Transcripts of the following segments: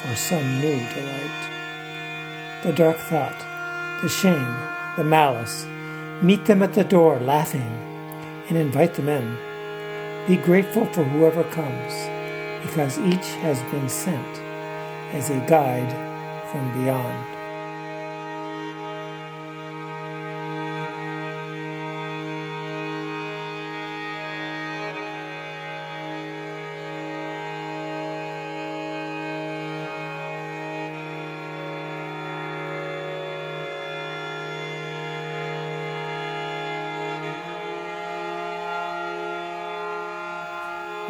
for some new delight. The dark thought, the shame, the malice, meet them at the door laughing and invite them in. Be grateful for whoever comes, because each has been sent as a guide from beyond.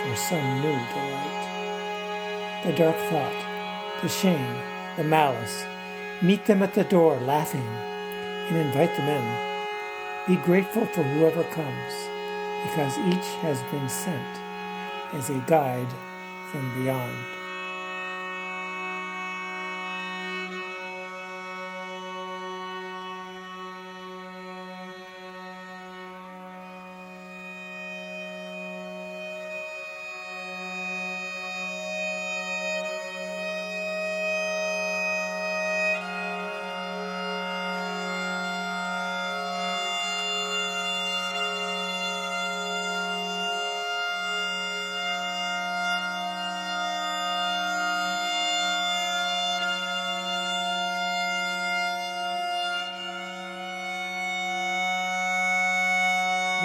for some new delight. The dark thought, the shame, the malice, meet them at the door laughing and invite them in. Be grateful for whoever comes, because each has been sent as a guide from beyond.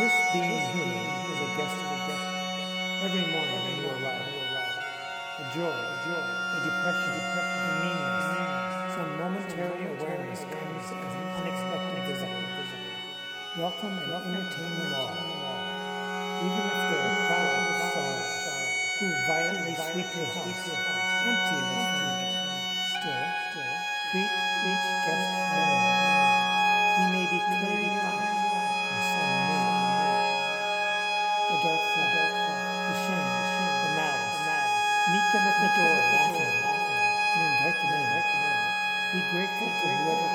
this being human is a guest of a guest. Every morning a new arrival, a joy, a joy, a depression, depression, a meanness. Some momentary awareness comes as an unexpected desire. Welcome and entertain them all, even if they are a crowd of souls who violently sweep your house, empty of its Still, still, treat each guest Thank you.